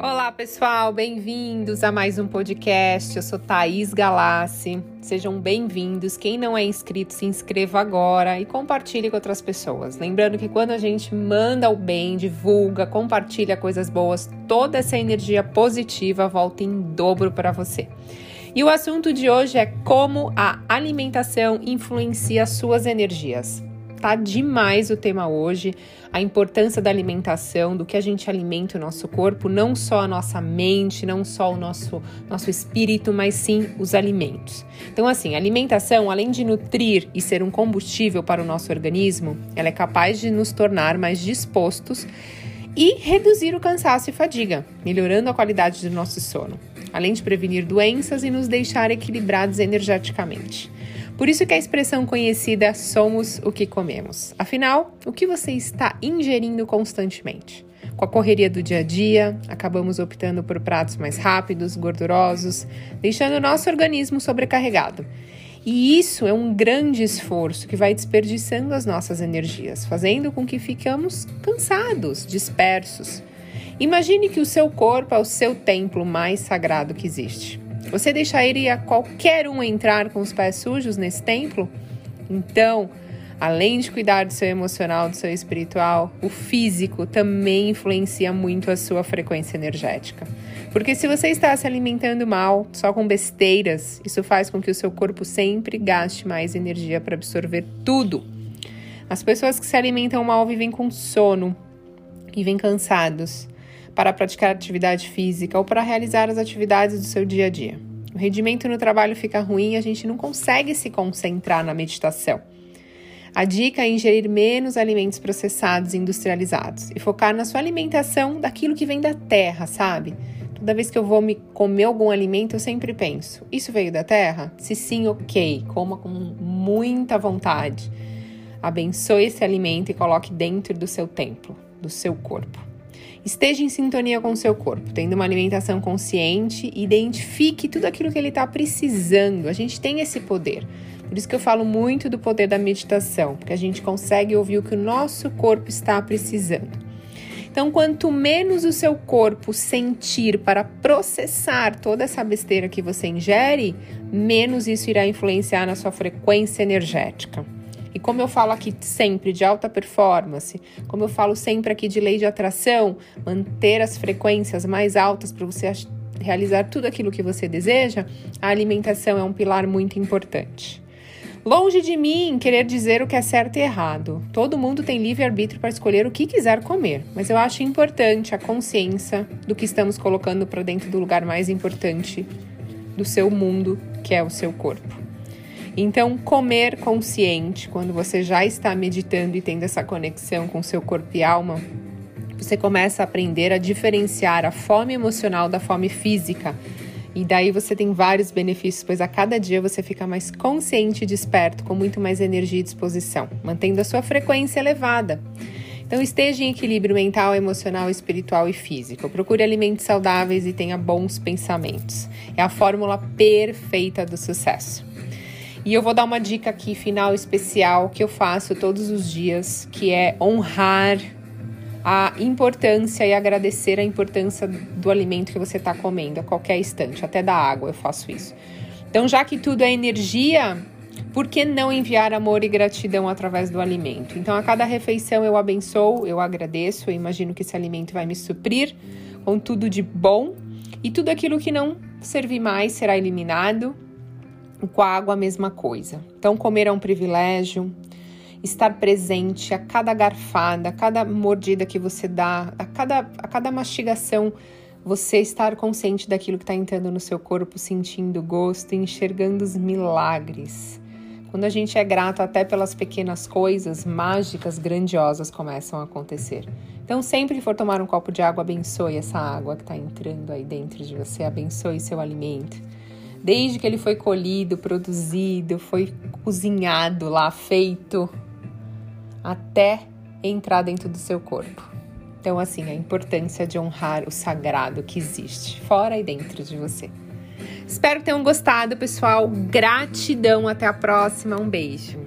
Olá, pessoal, bem-vindos a mais um podcast. Eu sou Thaís Galassi. Sejam bem-vindos. Quem não é inscrito, se inscreva agora e compartilhe com outras pessoas. Lembrando que quando a gente manda o bem, divulga, compartilha coisas boas, toda essa energia positiva volta em dobro para você. E o assunto de hoje é como a alimentação influencia suas energias. Tá demais o tema hoje, a importância da alimentação, do que a gente alimenta o nosso corpo, não só a nossa mente, não só o nosso, nosso espírito, mas sim os alimentos. Então, assim, a alimentação, além de nutrir e ser um combustível para o nosso organismo, ela é capaz de nos tornar mais dispostos e reduzir o cansaço e fadiga, melhorando a qualidade do nosso sono, além de prevenir doenças e nos deixar equilibrados energeticamente. Por isso que a expressão conhecida somos o que comemos. Afinal, o que você está ingerindo constantemente? Com a correria do dia a dia, acabamos optando por pratos mais rápidos, gordurosos, deixando o nosso organismo sobrecarregado. E isso é um grande esforço que vai desperdiçando as nossas energias, fazendo com que ficamos cansados, dispersos. Imagine que o seu corpo é o seu templo mais sagrado que existe. Você deixaria qualquer um entrar com os pés sujos nesse templo? Então, além de cuidar do seu emocional, do seu espiritual, o físico também influencia muito a sua frequência energética. Porque se você está se alimentando mal, só com besteiras, isso faz com que o seu corpo sempre gaste mais energia para absorver tudo. As pessoas que se alimentam mal vivem com sono, vivem cansados para praticar atividade física ou para realizar as atividades do seu dia a dia. O rendimento no trabalho fica ruim e a gente não consegue se concentrar na meditação. A dica é ingerir menos alimentos processados e industrializados e focar na sua alimentação daquilo que vem da terra, sabe? Toda vez que eu vou me comer algum alimento, eu sempre penso: isso veio da terra? Se sim, ok, coma com muita vontade. Abençoe esse alimento e coloque dentro do seu templo, do seu corpo. Esteja em sintonia com seu corpo, tendo uma alimentação consciente, identifique tudo aquilo que ele está precisando. A gente tem esse poder. Por isso que eu falo muito do poder da meditação, porque a gente consegue ouvir o que o nosso corpo está precisando. Então, quanto menos o seu corpo sentir para processar toda essa besteira que você ingere, menos isso irá influenciar na sua frequência energética. E como eu falo aqui sempre de alta performance, como eu falo sempre aqui de lei de atração, manter as frequências mais altas para você realizar tudo aquilo que você deseja, a alimentação é um pilar muito importante. Longe de mim querer dizer o que é certo e errado. Todo mundo tem livre-arbítrio para escolher o que quiser comer, mas eu acho importante a consciência do que estamos colocando para dentro do lugar mais importante do seu mundo, que é o seu corpo. Então, comer consciente, quando você já está meditando e tendo essa conexão com seu corpo e alma, você começa a aprender a diferenciar a fome emocional da fome física. E daí você tem vários benefícios, pois a cada dia você fica mais consciente e desperto, com muito mais energia e disposição, mantendo a sua frequência elevada. Então esteja em equilíbrio mental, emocional, espiritual e físico. Procure alimentos saudáveis e tenha bons pensamentos. É a fórmula perfeita do sucesso. E eu vou dar uma dica aqui final especial que eu faço todos os dias, que é honrar a importância e agradecer a importância do alimento que você está comendo a qualquer instante, até da água eu faço isso. Então, já que tudo é energia, por que não enviar amor e gratidão através do alimento? Então, a cada refeição eu abençoo, eu agradeço, eu imagino que esse alimento vai me suprir com tudo de bom e tudo aquilo que não servir mais será eliminado com a água, a mesma coisa. Então, comer é um privilégio, estar presente a cada garfada, a cada mordida que você dá, a cada, a cada mastigação, você estar consciente daquilo que está entrando no seu corpo, sentindo gosto, enxergando os milagres. Quando a gente é grato até pelas pequenas coisas, mágicas, grandiosas começam a acontecer. Então, sempre que for tomar um copo de água, abençoe essa água que está entrando aí dentro de você, abençoe seu alimento desde que ele foi colhido, produzido, foi cozinhado lá, feito, até entrar dentro do seu corpo. Então, assim, a importância de honrar o sagrado que existe fora e dentro de você. Espero que tenham gostado, pessoal. Gratidão. Até a próxima. Um beijo.